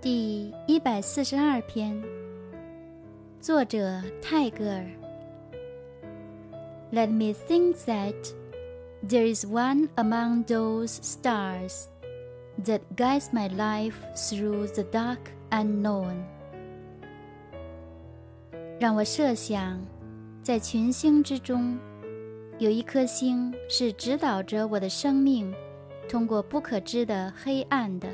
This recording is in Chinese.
第一百四十二篇作者泰戈尔 let me think that there is one among those stars that guides my life through the dark unknown 让我设想在群星之中有一颗星是指导着我的生命通过不可知的黑暗的